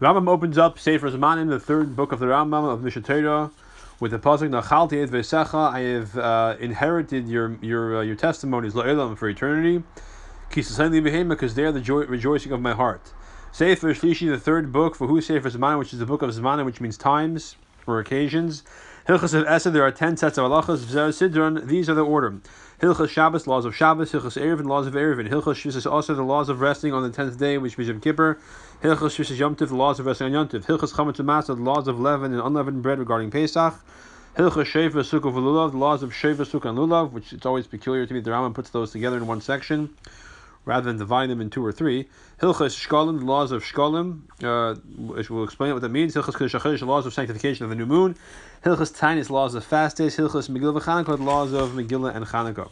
Rambam opens up Sefer Zmanim, the third book of the Rambam of Mishnah Torah, with the pasuk Nachalti et vesecha. I have uh, inherited your your uh, your testimonies la'elam for eternity. Because they are the joy, rejoicing of my heart. Sefer Shlishi, the third book for who Sefer Zmanim, which is the book of Zmanim, which means times or occasions. Hilchas of Esed, there are ten sets of halachas. Sidron, these are the order. Hilchas Shabbos, laws of Shabbos. Hilchas Erev, laws of Erev. And Hilchas Shvis also the laws of resting on the tenth day, which is Yom Kippur. Hilchas Shvis Yom Tiv, the laws of resting on Yom Tiv. Hilchas Chametz Masa, the laws of leaven and unleavened bread regarding Pesach. Hilchas Sheva Sukkah Lulav, the laws of Sheva Sukkah and Lulav, which it's always peculiar to me. The Rambam puts those together in one section rather than dividing them in two or three. Hilchas Shkolim, the laws of Shkolim, uh, which we'll explain what that means. Hilchas Kiddush Hachodesh, the laws of sanctification of the new moon. Hilchas Tainis, laws of fast days. Hilchas Megillah Chanukah, the laws of Megillah and Chanukah.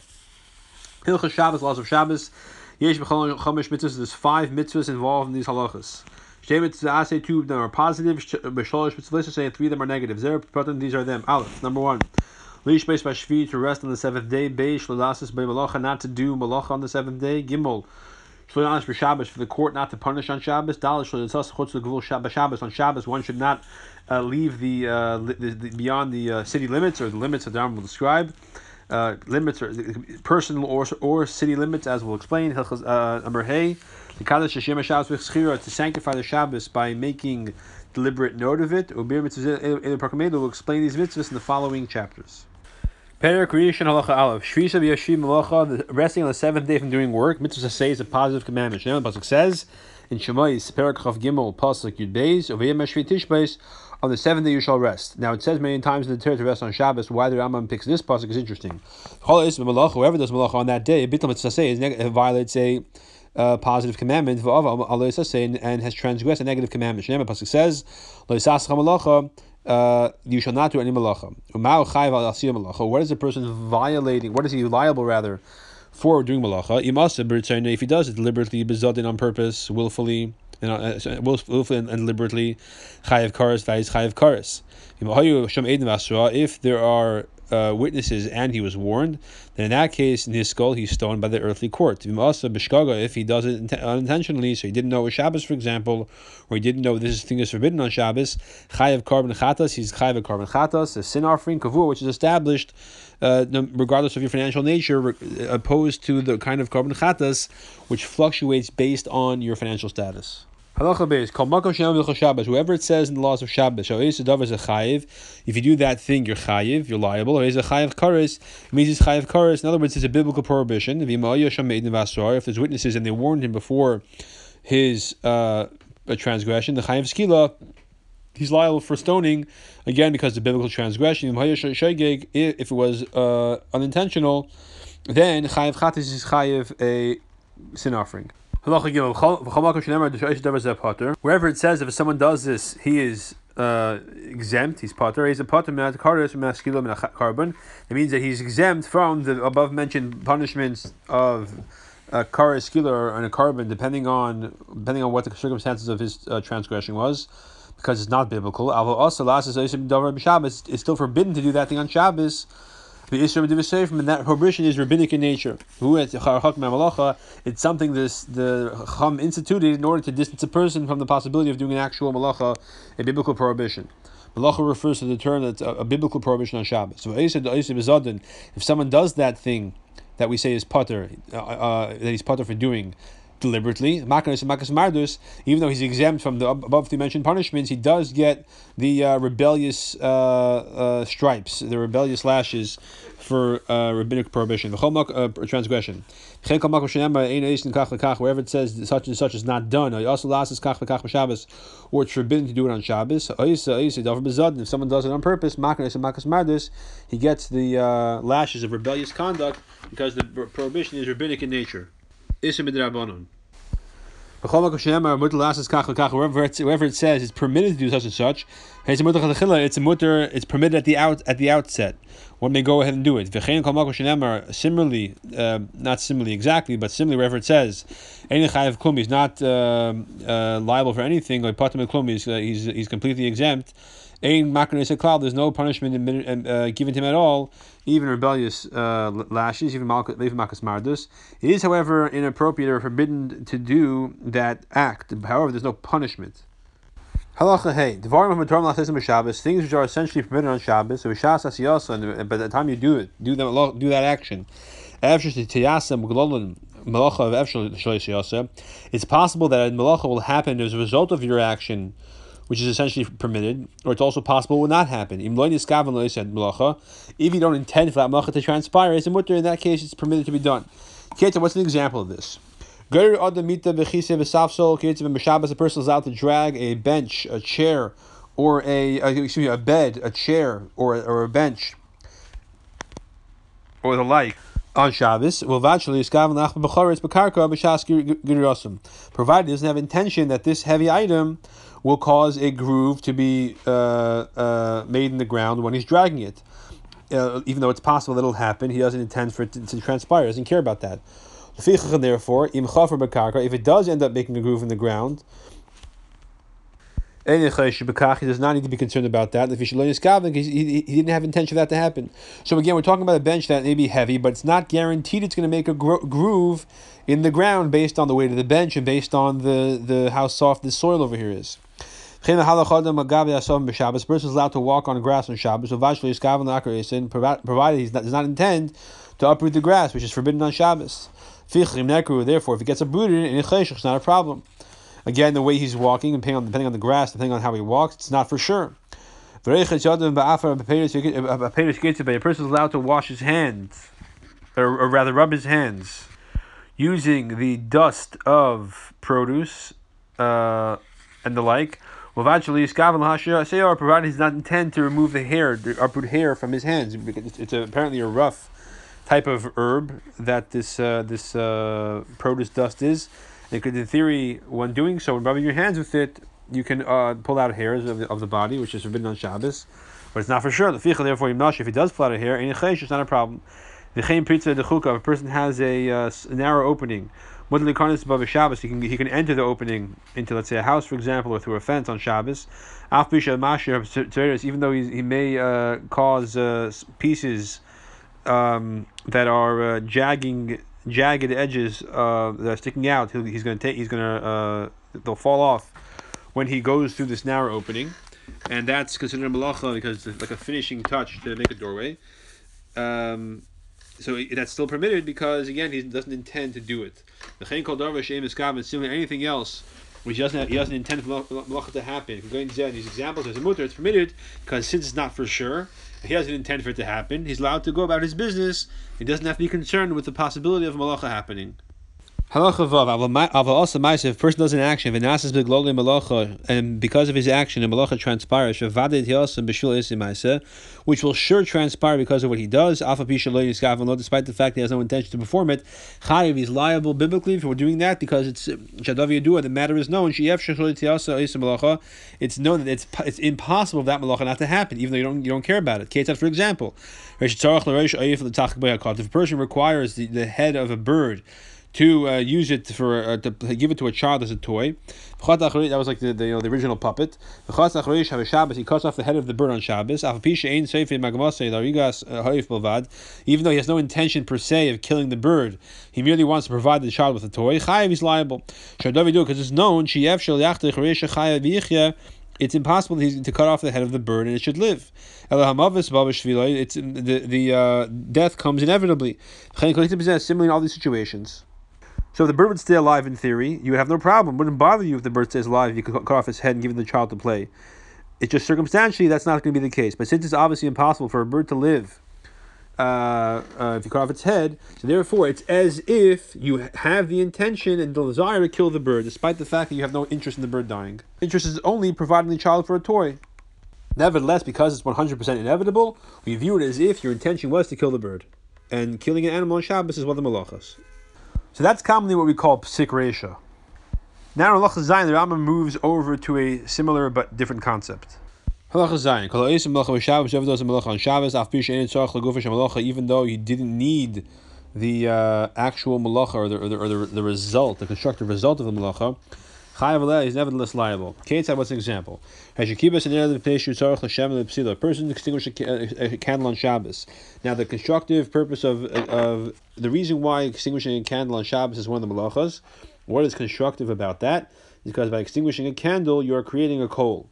Hilchas Shabbos, laws of Shabbos. Yesh B'chol Chomish mitzvahs. There's five mitzvahs involved in these halachas. Shtei mitzvahs say two of them are positive. B'sholosh mitzvahs say three of them are negative. Zero, these are them. Aleph, number one. Lish beis bashvi to rest on the seventh day. Beish lalasis bei malacha not to do malacha on the seventh day. Gimel shloyanis for Shabbos for the court not to punish on Shabbos. Dalish shloyanis chutz legvul Shabbos on Shabbos one should not uh, leave the, uh, the, the, beyond the uh, city limits or the limits that the will describe. Uh, limits or personal or, or city limits, as we'll explain. Uh, number hey, the kaddish Hashem Shabbos to sanctify the Shabbos by making deliberate note of it. Ubir mitzvah will explain these mitzvahs in the following chapters. Perik Rishon Halacha Aleph. Shvisa b'yashim malacha, resting on the seventh day from doing work. Mitzvah say is a positive commandment. Now the pasuk says in Shemais Perik Chav Gimel pasuk Yud Beis Ovayim Meshvi Tishbeis. On the seventh day you shall rest. Now it says many times in the Torah to rest on Shabbos. Why the Rambam picks this pasuk is interesting. Whoever does malacha on that day, bitul mitzvah say violates a uh, positive commandment and has transgressed a negative commandment. Shemah pasuk says, uh, you shall not do any malacha. What is the person violating? What is he liable rather for doing malacha? If he does it deliberately, on purpose, willfully, and uh, willfully and, deliberately, chayav karas, chayav karas. If there are uh, witnesses and he was warned, then in that case, in his skull, he's stoned by the earthly court. If he does it unintentionally, so he didn't know it was Shabbos, for example, or he didn't know this thing is forbidden on Shabbos, chayav korban chatas, he's chayav korban chatas, a sin offering, kavur, which is established uh, regardless of your financial nature, opposed to the kind of korban chatas, which fluctuates based on your financial status. Beis. Whoever it says in the laws of Shabbos, a. If you do that thing, you're chayiv, you're liable. Or a chayiv karis, it means it's chayiv karis. In other words, it's a biblical prohibition. If there's witnesses and they warned him before his uh, transgression, the chayiv skila. He's liable for stoning again because of biblical transgression. If it was uh, unintentional, then chayiv chatis is chayiv a sin offering. Wherever it says if someone does this, he is uh, exempt, he's potter. He's a potter korban. It means that he's exempt from the above mentioned punishments of a skila and a korban, depending on depending on what the circumstances of his uh, transgression was, because it's not biblical. It's still forbidden to do that thing on Shabbos that prohibition is rabbinic in nature. It's something this the Chum instituted in order to distance a person from the possibility of doing an actual malacha, a biblical prohibition. Malacha refers to the term that's a, a biblical prohibition on Shabbos. So if someone does that thing that we say is putter, uh, uh, that he's putter for doing, deliberately. Makarisem makas mardus. Even though he's exempt from the above mentioned punishments, he does get the uh, rebellious uh, uh, stripes, the rebellious lashes for uh, rabbinic prohibition, the uh, transgression. Wherever it says such and such is not done, or it's forbidden to do it on Shabbos. If someone does it on purpose, he gets the uh, lashes of rebellious conduct because the prohibition is rabbinic in nature. Isha. Wherever it, says it's permitted to do such and such, it's a. It's permitted at the out at the outset. One may go ahead and do it. Similarly, uh, not similarly exactly, but similarly, wherever it says, is not uh, uh, liable for anything. Like he's, uh, he's he's completely exempt. There's no punishment uh, given to him at all, even rebellious uh, lashes, even makas mardus. It is, however, inappropriate or forbidden to do that act. However, there's no punishment. Halacha hey, Devarim hamatorm lachisim b'Shabbos, things which are essentially permitted on Shabbos, so Shas asiyasa, and by the time you do it, do them, do that action. It's possible that a malacha will happen as a result of your action, which is essentially permitted, or it's also possible it will not happen. If you don't intend for that malacha to transpire, it's a mutter. In that case, it's permitted to be done. Keta, what's an example of this? A person is allowed to drag a bench, a chair, or a, excuse me, a bed, a chair, or or a bench, or the like on Shabbos. Provided he doesn't have intention that this heavy item will cause a groove to be uh, uh, made in the ground when he's dragging it. Uh, even though it's possible that it'll happen, he doesn't intend for it to, to transpire. He doesn't care about that. Therefore, if it does end up making a groove in the ground, he does not need to be concerned about that. If he he, he, didn't have intention for that to happen. So again, we're talking about a bench that may be heavy, but it's not guaranteed it's going to make a gro- groove in the ground based on the weight of the bench and based on the, the how soft the soil over here is. A person is allowed to walk on grass on Shabbos, provided he does not intend to uproot the grass, which is forbidden on Shabbos. Therefore, if he gets uprooted in it's not a problem. Again, the way he's walking, depending on, depending on the grass, depending on how he walks, it's not for sure. A person is allowed to wash his hands, or, or rather rub his hands, using the dust of produce uh, and the like. Provided he does not intend to remove the hair, the uproot hair from his hands. It's, a, apparently a rough type of herb that this uh, this uh, produce dust is. And in theory, when doing so, when rubbing your hands with it, you can uh, pull out hairs of the, of the body, which is forbidden on Shabbos, but it's not for sure. The ficha, therefore, if he does pull out a hair, it's not a problem. The chaim pritza the chukah, if a person has a, uh, narrow opening, Mudli karnis above Shabbos, he can he can enter the opening into let's say a house, for example, or through a fence on Shabbos. Even though he may uh, cause uh, pieces um, that are uh, jagging, jagged edges uh, that are sticking out. He's going to take. He's going to. Uh, they'll fall off when he goes through this narrow opening, and that's considered a malacha because it's like a finishing touch to make a doorway. Um, so that's still permitted because again he doesn't intend to do it. The chen kol darva is similar anything else which doesn't he doesn't intend for malacha to happen. If going to these examples as a mutter, it's permitted because since it's not for sure, he doesn't intend for it to happen. He's allowed to go about his business. He doesn't have to be concerned with the possibility of malacha happening. Halacha vav. also ma'aser. If a person does an action, v'nasas begloli malacha, and because of his action, a malacha transpires, shavadid hiyasim b'shul isim which will sure transpire because of what he does. Alpha pisha lo yiskav despite the fact he has no intention to perform it. Chayiv he's liable biblically for doing that because it's shadav yadua. The matter is known. Sheyef shul isim malacha. It's known that it's it's impossible for that malacha not to happen, even though you don't you don't care about it. Ketat, for example, if a person requires the, the head of a bird to uh, use it for uh, to give it to a child as a toy. That was like the, the, you know, the original puppet. He cuts off the head of the bird on Shabbos. Uh, Even though he has no intention per se of killing the bird, he merely wants to provide the child with a toy. Chayav is liable. Because it's known it's impossible to cut off the head of the bird and it should live. It's the the uh, death comes inevitably. Similar in all these situations. So if the bird would stay alive in theory, you would have no problem. Wouldn't bother you if the bird stays alive. You could cut off his head and give the child to play. It's just circumstantially that's not going to be the case. But since it's obviously impossible for a bird to live uh, uh, if you cut off its head, so therefore it's as if you have the intention and the desire to kill the bird, despite the fact that you have no interest in the bird dying. Interest is only providing the child for a toy. Nevertheless, because it's 100% inevitable, we view it as if your intention was to kill the bird. And killing an animal on Shabbos is one of the malachas. So that's commonly what we call psik reisha. Now in Halacha Zayin, the Rambam moves over to a similar but different concept. Even though he didn't need the uh, actual malacha or, the, or, the, or the, result, the constructive result of the malacha, Chayav is nevertheless liable. Ketzad, what's an example? Has you keep us in the the A person extinguish a, a candle on Shabbos. Now, the constructive purpose of of the reason why extinguishing a candle on Shabbos is one of the malachas. What is constructive about that? Because by extinguishing a candle, you are creating a coal.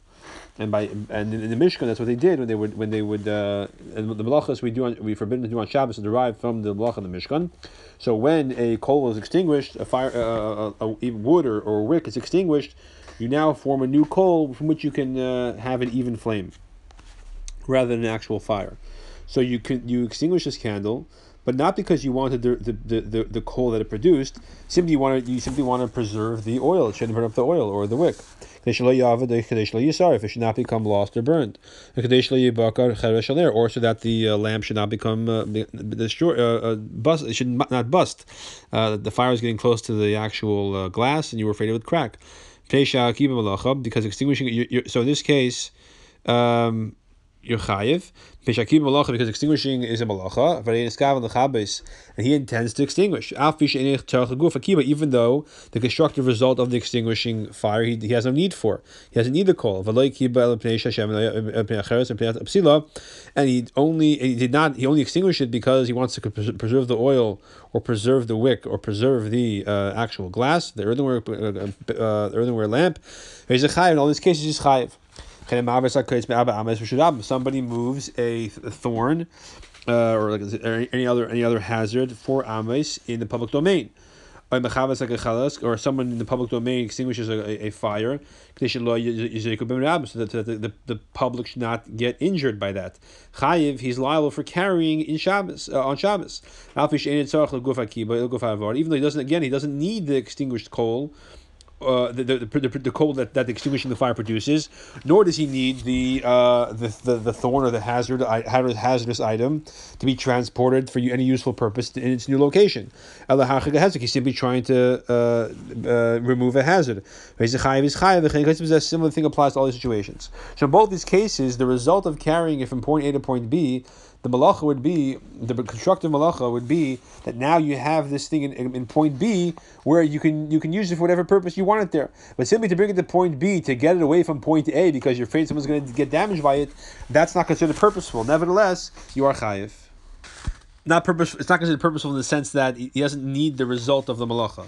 And by and in, the Mishkan, that's what they did when they would when they would uh, and the malachas we do on, we forbidden to do on Shabbos are derived from the malacha of the Mishkan. So when a coal is extinguished, a fire, uh, a, a, wood or, or a wick is extinguished, you now form a new coal from which you can uh, have an even flame, rather than an actual fire. So you can you extinguish this candle but not because you wanted the, the, the, the coal that it produced. Simply you want to you simply want to preserve the oil. It shouldn't burn up the oil or the wick. If it should not become lost or burned, or so that the uh, lamp should not become uh, destroyed, uh, uh, bust. It should not bust. Uh, the fire is getting close to the actual uh, glass, and you were afraid it would crack. Because extinguishing. So in this case. Um, you're chayiv. Malacha because extinguishing is a malacha. And he intends to extinguish. Even though the constructive result of the extinguishing fire he, he has no need for. He doesn't need the coal. And he only he did not he only extinguished it because he wants to preserve the oil or preserve the wick or preserve the uh, actual glass, the earthenware uh, uh, earthenware lamp. He's a chayiv. In all these cases, he's chayiv. Somebody moves a thorn uh, or like any other any other hazard for ames in the public domain. Or someone in the public domain extinguishes a, a, fire, so that the, the, the public should not get injured by that. Chayiv, he's liable for carrying in Shabbos uh, on Shabbos. Even though he doesn't, again, he doesn't need the extinguished coal uh, the, the, the, the, coal that, that extinguishing the fire produces, nor does he need the, uh, the, the, the thorn or the hazard, hazardous item to be transported for any useful purpose in its new location. He's simply trying to uh, uh, remove a hazard. A similar thing applies to all these situations. So in both these cases, the result of carrying it from point A to point B the malacha would be the constructive malacha would be that now you have this thing in, in, in, point B where you can you can use it for whatever purpose you want it there. But simply to bring it to point B to get it away from point A because you're afraid someone's going to get damaged by it, that's not considered purposeful. Nevertheless, you are chayiv. Not purpose. It's not considered purposeful in the sense that he doesn't need the result of the malacha,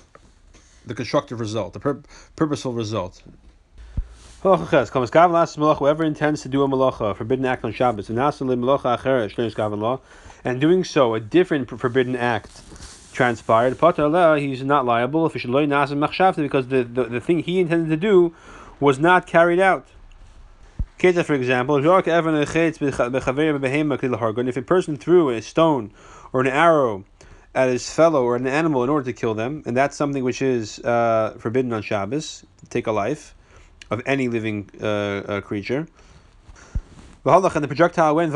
the constructive result, the pur- purposeful result. Whoever intends to do a malacha, forbidden act on Shabbos, and doing so, a different forbidden act transpired, he's not liable because the, the, the thing he intended to do was not carried out. For example, if a person threw a stone or an arrow at his fellow or an animal in order to kill them, and that's something which is uh, forbidden on Shabbos, take a life of any living uh, uh, creature. And the projectile went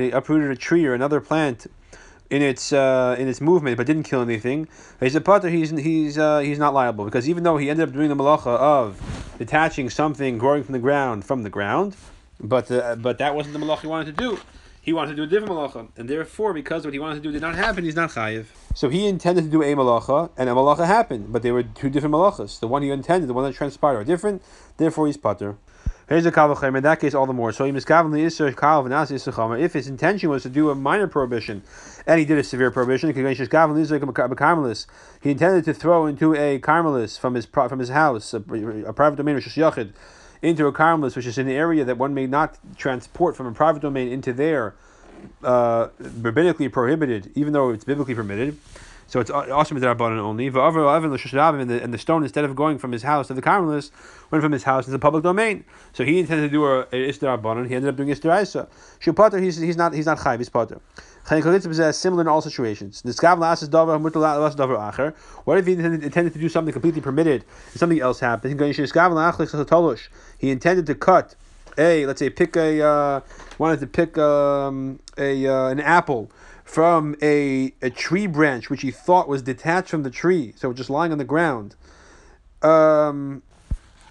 it uprooted a tree or another plant in its uh, in its movement, but didn't kill anything. He's a potter. He's he's uh, he's not liable because even though he ended up doing the malacha of detaching something growing from the ground from the ground, but uh, but that wasn't the malacha he wanted to do. He wanted to do a different malacha, and therefore, because what he wanted to do did not happen, he's not chayiv. So he intended to do a malacha, and a malacha happened, but they were two different malachas. The one he intended, the one that transpired, are different. Therefore, he's pater. Here's a kavachem. In that case, all the more. So he miskav if his intention was to do a minor prohibition, and he did a severe prohibition, because he intended to throw into a carmelis from his from his house, a, a private domain, which is yachid, into a carmelis, which is an area that one may not transport from a private domain into there, uh, rabbinically prohibited, even though it's biblically permitted. So it's awesome that Rabbanan only. And the, and the stone, instead of going from his house to the Carmelis, went from his house into the public domain. So he intended to do a, a Istar he ended up doing Istar Isa. Shupater, he's, he's not he's not Chayv, he's Pater. Similar in all situations. What if he intended to do something completely permitted and something else happened? He intended to cut a, let's say, pick a, uh, wanted to pick um, a uh, an apple from a, a tree branch which he thought was detached from the tree, so just lying on the ground. Um,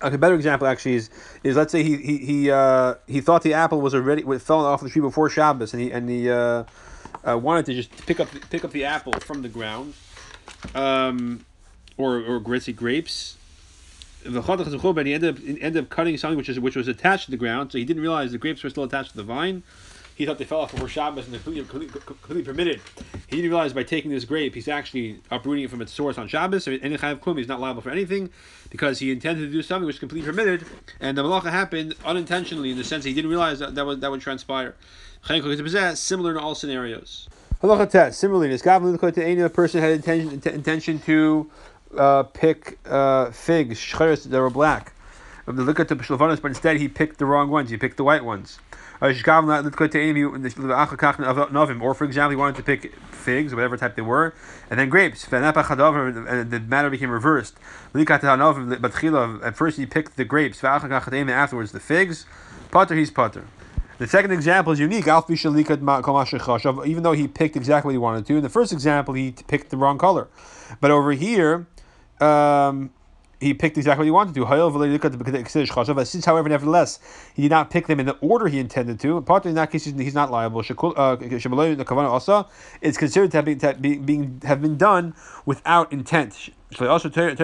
a better example actually is is let's say he he he uh, he thought the apple was already fell off the tree before Shabbos, and he and the uh, uh, wanted to just pick up pick up the apple from the ground, um, or or gritsy grapes. But he ended up ended up cutting something which is which was attached to the ground, so he didn't realize the grapes were still attached to the vine. he thought they fell off before Shabbos and they're completely, completely, permitted. He didn't realize by taking this grape, he's actually uprooting it from its source on Shabbos. So any kind of klum, he's not liable for anything because he intended to do something which is completely permitted, and the malacha happened unintentionally in the sense he didn't realize that that would, that would transpire. Similar in all scenarios. Halacha. Similarly, this any person had intention intention to uh, pick uh, figs that were black. of The at the but instead he picked the wrong ones. He picked the white ones. Or for example, he wanted to pick figs, whatever type they were, and then grapes. And the matter became reversed. At first he picked the grapes, and afterwards the figs. Potter, he's potter. The second example is unique. Even though he picked exactly what he wanted to. In the first example, he picked the wrong color. But over here, um, he picked exactly what he wanted to. Since, however, nevertheless, he did not pick them in the order he intended to, partly in that case, he's not liable. Uh, it's considered to have been, to be, being, have been done without intent. Also, Torah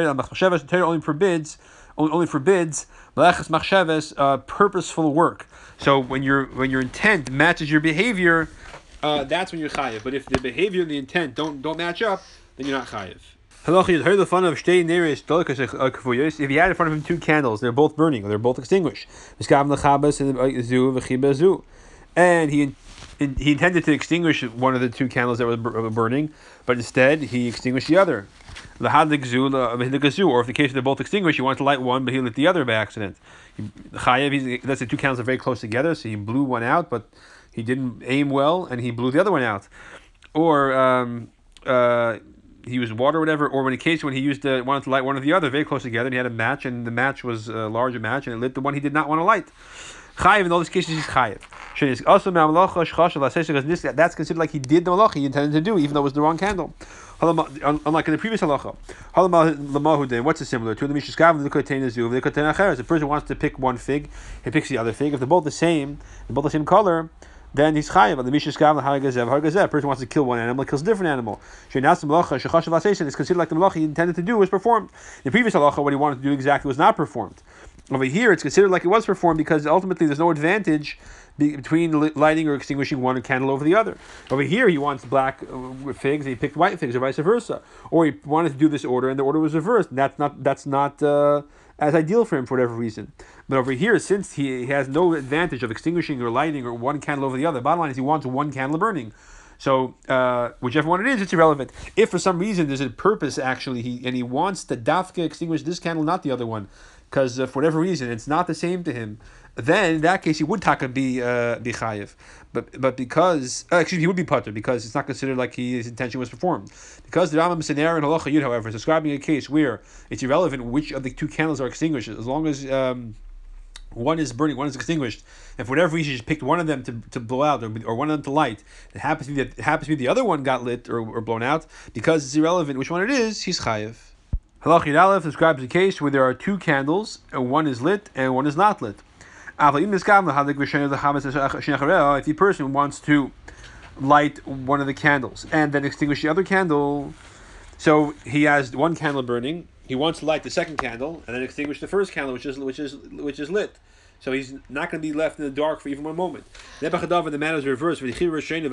only forbids only forbids uh, purposeful work. So when your when your intent matches your behavior, uh, that's when you're chayiv. But if the behavior and the intent don't don't match up, then you're not chayiv. Halachah is heard in front of stay nearest. If he had in front of him two candles, they're both burning, they're both extinguished. And he he intended to extinguish one of the two candles that were burning, but instead he extinguished the other. Or if the case they're both extinguished, you want to light one, but he lit the other by accident. Chayev, let's say two candles are very close together, so he blew one out, but he didn't aim well, and he blew the other one out. Or um, uh, he used water or whatever, or in a case when he used uh, wanted to light one or the other very close together, and he had a match, and the match was a larger match, and it lit the one he did not want to light. Chayiv in all these cases he's chayiv. That's considered like he did the malacha he intended to do, even though it was the wrong candle. Unlike in the previous halacha. What's it similar to? The If a person wants to pick one fig, he picks the other fig. If they're both the same, they're both the same color, then he's chayiv. The mishkav hagazev hagazev. Person wants to kill one animal, kills a different animal. It's considered like the malacha he intended to do was performed. The previous halacha, what he wanted to do exactly was not performed. Over here, it's considered like it was performed because ultimately there's no advantage between lighting or extinguishing one candle over the other. Over here, he wants black uh, figs, and he picked white figs, or vice versa. Or he wanted to do this order, and the order was reversed. That's not that's not uh, as ideal for him for whatever reason. But over here, since he, has no advantage of extinguishing or lighting or one candle over the other, bottom line is he wants one candle burning. So uh, whichever one it is, it's irrelevant. If for some reason there's a purpose actually, he and he wants to dafka extinguish this candle, not the other one, because uh, for whatever reason it's not the same to him then in that case he would taka be uh, be chayiv. But but because uh, excuse me, he would be putter because it's not considered like he, his intention was performed. Because the Rambam Scenario and Halacha Yud, however, is describing a case where it's irrelevant which of the two candles are extinguished, as long as um, one is burning, one is extinguished, and for whatever reason you just picked one of them to, to blow out or, or one of them to light, it happens to be that happens to be the other one got lit or, or blown out, because it's irrelevant which one it is, he's chayiv. Halach Yud Aleph describes a case where there are two candles, and one is lit and one is not lit. If the person wants to light one of the candles and then extinguish the other candle, so he has one candle burning. He wants to light the second candle and then extinguish the first candle, which is which is which is lit. So he's not going to be left in the dark for even one moment. Then the matter is reversed. Then the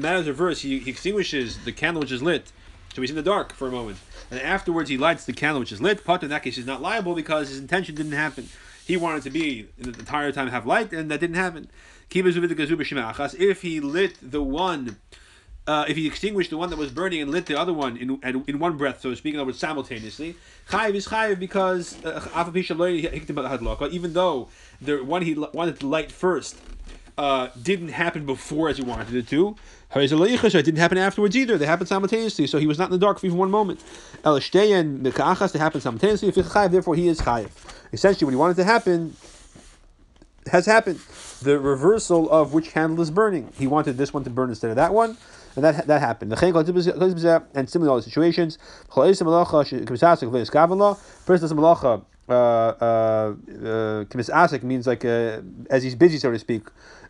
matter is reversed. He, he extinguishes the candle which is lit. So he's in the dark for a moment. And afterwards he lights the candle which is lit. But in that case he's not liable because his intention didn't happen. He wanted to be the entire time have light, and that didn't happen. If he lit the one, uh, if he extinguished the one that was burning and lit the other one in in one breath, so speaking, speak, in other words, simultaneously, chayiv is chayiv because uh, even though the one he wanted to light first uh, didn't happen before as he wanted it to. It didn't happen afterwards either. They happened simultaneously, so he was not in the dark for even one moment. El they happened simultaneously. Therefore, he is chayiv essentially what he wanted to happen has happened. The reversal of which candle is burning. He wanted this one to burn instead of that one, and that that happened. And similarly, all the situations. Person does malacha. Uh, uh, uh, means like uh, as he's busy, so to speak.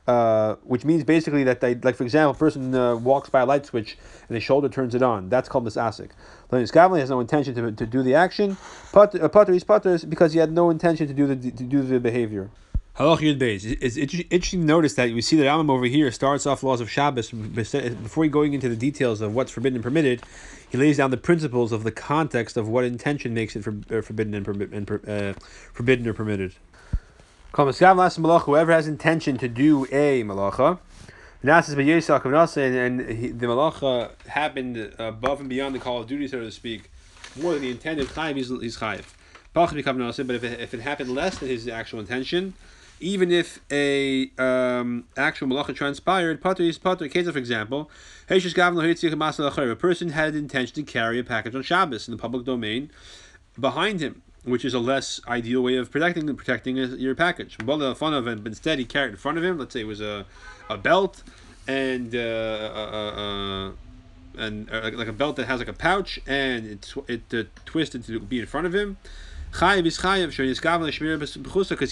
Uh, which means basically that they, like for example, a person uh, walks by a light switch and his shoulder turns it on. That's called misasik. Lenis Gavli has no intention to, to do the action. Putter, uh, putter because he had no intention to do the to do the behavior. Halach Yud Beis. It's interesting to notice that we see that Rambam over here starts off laws of Shabbos before going into the details of what's forbidden and permitted. He lays down the principles of the context of what intention makes it for, uh, forbidden and, and uh, forbidden or permitted. Whoever has intention to do a malacha, and, and he, the malacha happened above and beyond the call of duty, so to speak, more than he intended. Chayiv, he's, he's chayiv. But if it, if it happened less than his actual intention, even if a um, actual malacha transpired, pater is pater. Case for example, a person had the intention to carry a package on Shabbos in the public domain behind him, which is a less ideal way of protecting protecting your package. Fun of it, but instead he carried in front of him. Let's say it was a, a belt and uh, uh, uh, and uh, like a belt that has like a pouch and it it uh, twisted to be in front of him. Because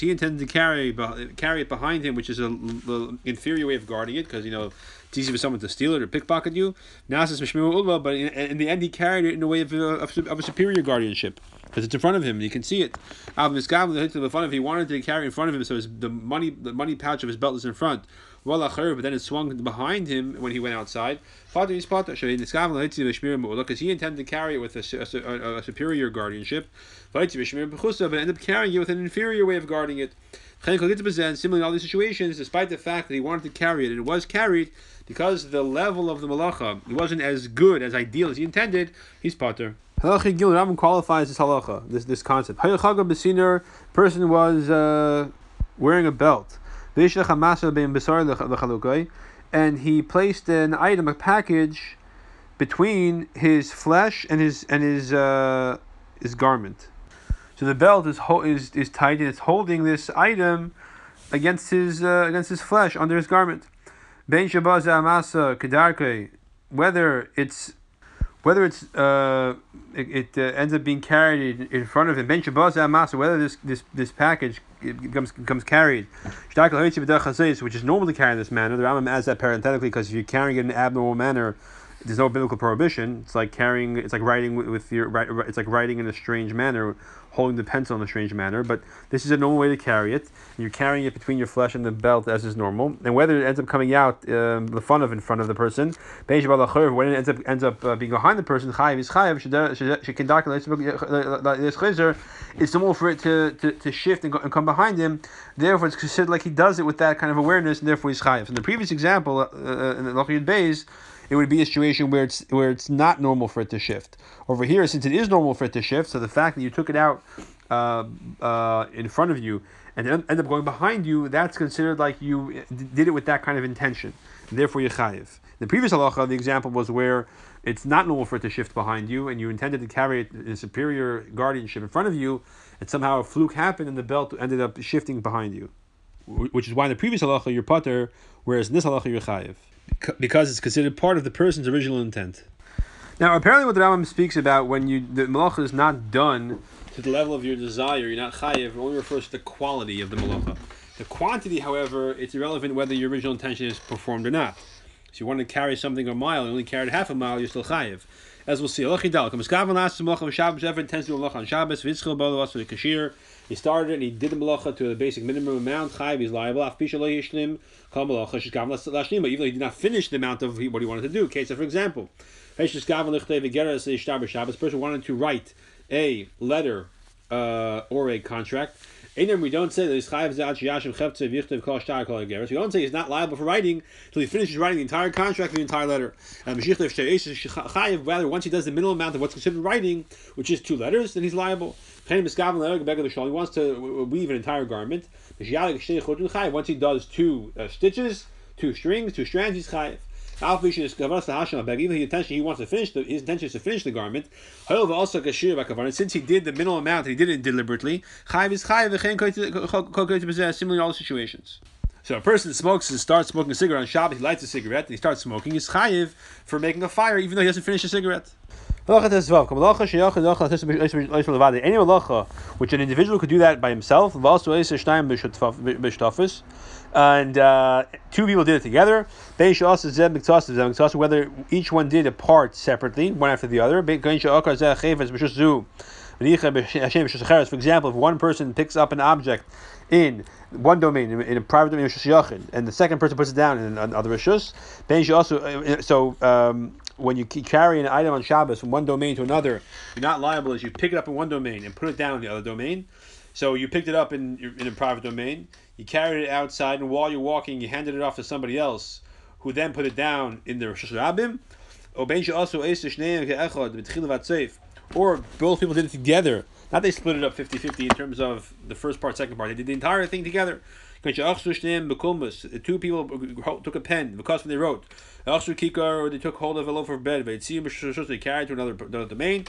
he intended to carry carry it behind him, which is a, a inferior way of guarding it. Because you know it's easy for someone to steal it or pickpocket you. But in, in, the end he carried it in a way of, of, of a superior guardianship because it's in front of him and you can see it. Av miskav the front of him. he wanted to carry in front of him, so his, the money the money pouch of his belt is in front Well, but then it swung behind him when he went outside. Because he intended to carry it with a, a, a superior guardianship, but ended up carrying it with an inferior way of guarding it. Similarly, in all these situations, despite the fact that he wanted to carry it, and it was carried, because the level of the malacha wasn't as good, as ideal as he intended, he's potter. Halacha Gil Rambam qualifies this halacha, this this concept. Person was uh, wearing a belt and he placed an item, a package, between his flesh and his and his uh, his garment. So the belt is ho- is is tight and it's holding this item against his uh, against his flesh under his garment. Whether it's whether it's uh, it, it uh, ends up being carried in front of him. Ben whether this this this package becomes becomes carried, which is normally carried in this manner. The Rambam adds that parenthetically because if you're carrying it in an abnormal manner, there's no biblical prohibition. It's like carrying, it's like writing with your, right, it's like writing in a strange manner, holding the pencil in a strange manner. But this is a normal way to carry it. You're carrying it between your flesh and the belt as is normal. And whether it ends up coming out um, the fun of in front of the person, when it ends up ends up uh, being behind the person, chayiv is chayiv. It's normal for it to, to, to shift and, go, and come behind him. Therefore, it's considered like he does it with that kind of awareness, and therefore he's chayiv. In the previous example, uh, uh in the Lachiyud Beis it would be a situation where it's where it's not normal for it to shift. Over here, since it is normal for it to shift, so the fact that you took it out uh, uh, in front of you and end up going behind you, that's considered like you did it with that kind of intention, and therefore you're chayiv. The previous halacha, the example was where it's not normal for it to shift behind you, and you intended to carry it in superior guardianship in front of you, and somehow a fluke happened, and the belt ended up shifting behind you, which is why in the previous halacha you're putter, whereas in this halacha you're chayiv because it's considered part of the person's original intent. Now, apparently, what the Rambam speaks about when you the malacha is not done to the level of your desire, you're not chayiv. It only refers to the quality of the malacha. The quantity, however, it's irrelevant whether your original intention is performed or not. So you want to carry something a mile, you only carried half a mile, you're still chayiv. As we'll see, Elachidal, Kamaskavan last malacha Shabbos, ever intends to do malacha on Shabbos, Vitzchel Balavas for the Kashir. He started it and he did the malacha to the basic minimum amount. Chayiv is liable. Afpisha lo yishlim kol malacha shishkav lashlim. Even though he did not finish the amount of what he wanted to do. Case for example, this person wanted to write a letter uh, or a contract. We don't say that he's kol kol. We don't say he's not liable for writing until he finishes writing the entire contract, the entire letter. Chayav, rather, once he does the minimal amount of what's considered writing, which is two letters, then he's liable. He wants to weave an entire garment. Once he does two uh, stitches, two strings, two strands, he's chayiv. Even intention he wants to finish the, his intention is to finish the garment. Since he did the minimal amount, he did it deliberately. Similarly, in all situations. So a person smokes and starts smoking a cigarette on Shabbat, he lights a cigarette, and he starts smoking, he's chayiv for making a fire, even though he hasn't finished a cigarette. Any malacha which an individual could do that by himself, and uh, two people did it together. Whether each one did a part separately, one after the other. For example, if one person picks up an object in one domain, in a private domain, and the second person puts it down in another rishus, then also uh, so. Um, when you carry an item on Shabbos from one domain to another, you're not liable as you pick it up in one domain and put it down in the other domain. So you picked it up in in a private domain, you carried it outside, and while you're walking, you handed it off to somebody else, who then put it down in the Hashanah. Or both people did it together. Not they split it up 50-50 in terms of the first part, second part. They did the entire thing together. Two people took a pen because when they wrote. Or they took hold of a loaf of bread. They carried it to another, another domain.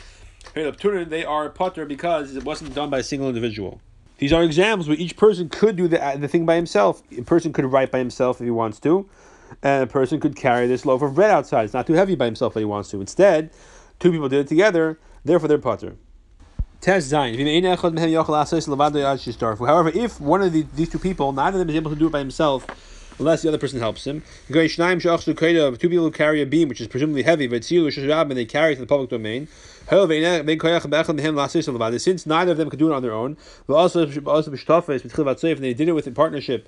They are putter because it wasn't done by a single individual. These are examples where each person could do the, uh, the thing by himself. A person could write by himself if he wants to, and a person could carry this loaf of bread outside. It's not too heavy by himself if he wants to. Instead, two people did it together, therefore they're putter. Test Zayin. However, if one of the, these two people, neither of them is able to do it by himself, unless the other person helps him. Two people carry a beam, which is presumably heavy, but they carry it to the public domain. Since neither of them could do it on their own, and they did it with a partnership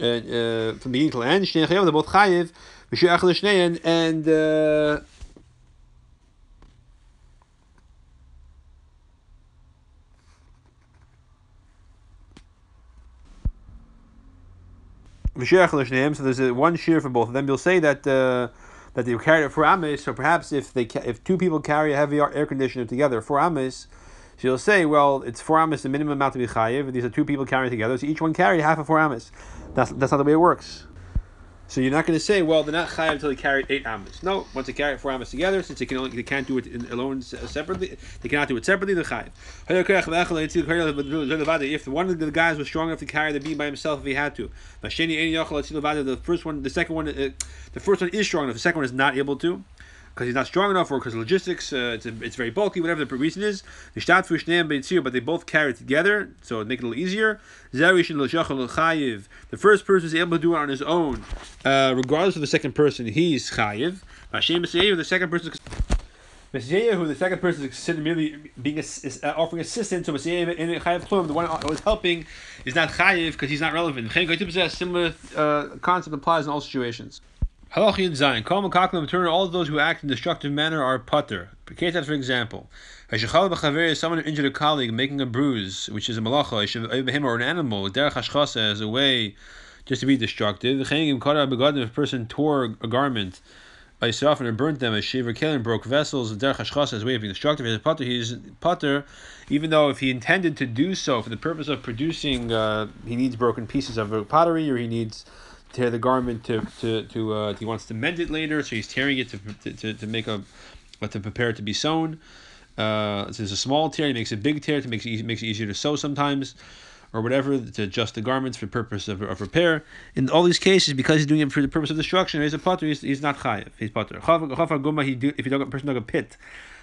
uh, uh, from beginning to end, both chayiv, and uh, So there's a, one shear for both of them. You'll say that uh, that they carry it for amis. So perhaps if they if two people carry a heavy air conditioner together for amis, so you'll say, well, it's four amis the minimum amount to be chayiv. These are two people carrying together, so each one carried half of four amis. That's that's not the way it works. So you're not going to say, well, they're not chayiv until they carried eight amas. No, once they carry four amas together, since they can only they can't do it alone separately, they cannot do it separately. They're chayiv. If one of the guys was strong enough to carry the beam by himself, if he had to, the first one, the second one, uh, the first one is strong enough. The second one is not able to because he's not strong enough or because logistics, uh, it's, a, it's very bulky, whatever the reason is. But they both carry it together, so it make it a little easier. The first person is able to do it on his own, uh, regardless of the second person, he's chayiv. The second person is. who the second person is considered merely being is, uh, offering assistance to Messiah in Chayiv Klum, the one who is helping is not Chayiv because he's not relevant. Similar uh, concept applies in all situations. Halach Zayin. Kol Makaklim turn all those who act in destructive manner are putter. Ketat, for example. is someone who injured a colleague making a bruise, which is a malacha, him or an animal, derech hashchasa as a way just to be destructive. If a person tore a garment, by often and burnt them as shaver killing broke vessels derech hashchasa as a way of being destructive. He's a putter. He's putter, even though if he intended to do so for the purpose of producing, uh, he needs broken pieces of pottery or he needs tear the garment to to to uh, he wants to mend it later, so he's tearing it to to, to, make a to prepare it to be sewn. Uh, so there's a small tear, he makes a big tear to make it, makes it easier to sew sometimes, or whatever to adjust the garments for purpose of, of repair. In all these cases, because he's doing it for the purpose of destruction, he's a potter. He's, he's not chayiv. He's potter. He do, if he dug a person dug a pit,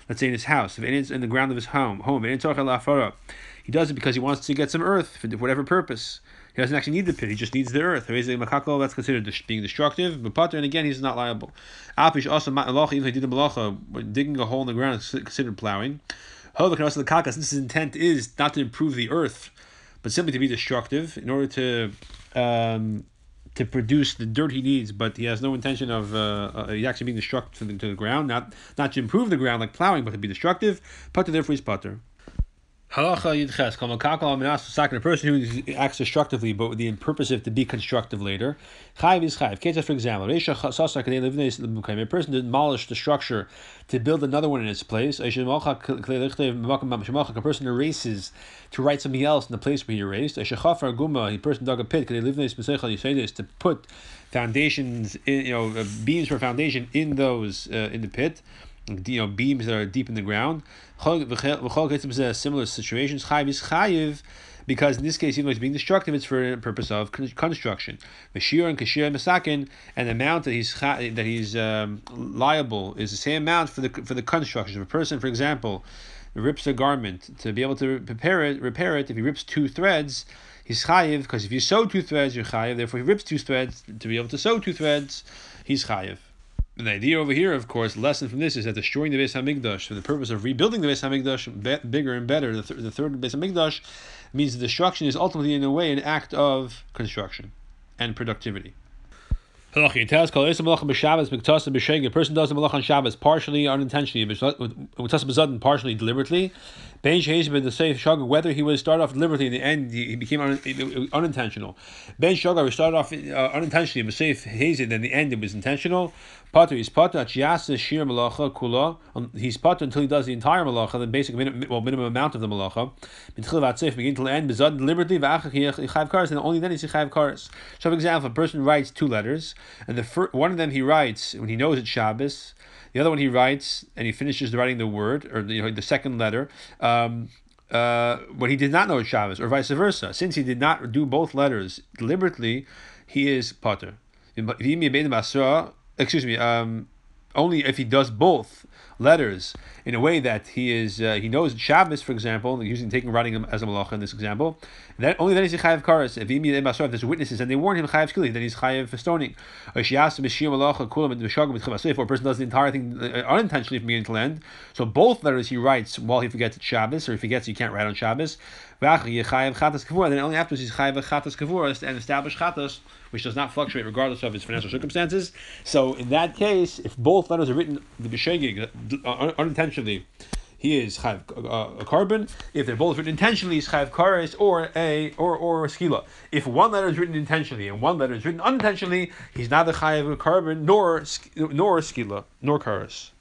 let's say in his house, if it's in the ground of his home, home, he does it because he wants to get some earth for whatever purpose. He doesn't actually need the pit; he just needs the earth. That's considered being destructive. But Potter, and again, he's not liable. Apish also even he did the malacha, digging a hole in the ground is considered plowing. However, also the kakas. This intent is not to improve the earth, but simply to be destructive in order to. Um, to produce the dirt he needs, but he has no intention of uh, uh, actually being destructive to the, to the ground, not not to improve the ground like plowing, but to be destructive. Putter, therefore, he's putter. Halacha Yidches, Kal Makakal Minas Sakin, a person who acts destructively but with the purpose of to be constructive later. Chayv is Chayv. Ketzah, for example, a person demolish the structure to build another one in its place. A person erases to write something else in the place. Where he erased. A Guma, a person dug a pit, to put foundations, in, you know, beams for foundation in those, uh, in the pit you know beams that are deep in the ground. A similar situations. Chayiv is chayiv because in this case, even though it's being destructive, it's for the purpose of construction. Mashir and Kashir Masakin, and the amount that he's that he's um, liable is the same amount for the for the construction. If a person, for example, rips a garment to be able to repair it, repair it. If he rips two threads, he's chayiv because if you sew two threads, you're chayiv. Therefore, he rips two threads to be able to sew two threads. He's chayiv. And the idea over here, of course, lesson from this is that destroying the Beis Hamikdash for the purpose of rebuilding the Beis Hamikdash be- bigger and better, the, th- the third Beis Hamikdash, means the destruction is ultimately, in a way, an act of construction and productivity. A person does the malach on Shabbos partially unintentionally, partially deliberately. the safe whether he was started off deliberately in the end he became un, unintentional. Ben shagar we started off uh, unintentionally, then the end it was intentional. Potter is potter shir malacha kula. Um, he's potter until he does the entire malacha, the basic minimum, well, minimum amount of the malacha. Begin to end bezad deliberately. And only then is he chayv kares. So, for example, a person writes two letters, and the first, one of them he writes when he knows it's Shabbos. The other one he writes and he finishes writing the word or the, you know, the second letter. Um, uh, when he did not know Shabbos, or vice versa. Since he did not do both letters deliberately, he is potter. Excuse me. Um, only if he does both letters in a way that he is uh, he knows Shabbos, for example, using taking writing as a malacha in this example. That only then is he chayav karas. If if there's witnesses and they warn him chayav skili, then he's chayav for stoning. Or a person does the entire thing uh, unintentionally from beginning to end. So both letters he writes while he forgets Shabbos, or if he forgets he can't write on Shabbos. Then only afterwards he's chayav chatas kavuras and establish chatas, which does not fluctuate regardless of his financial circumstances. So in that case, if both letters are written the b'shegig uh, unintentionally, he is chayv uh, a korban. If they're both written intentionally, he's chayv kares or a or or skila. If one letter is written intentionally and one letter is written unintentionally, he's neither chayv a korban nor nor skila nor kares.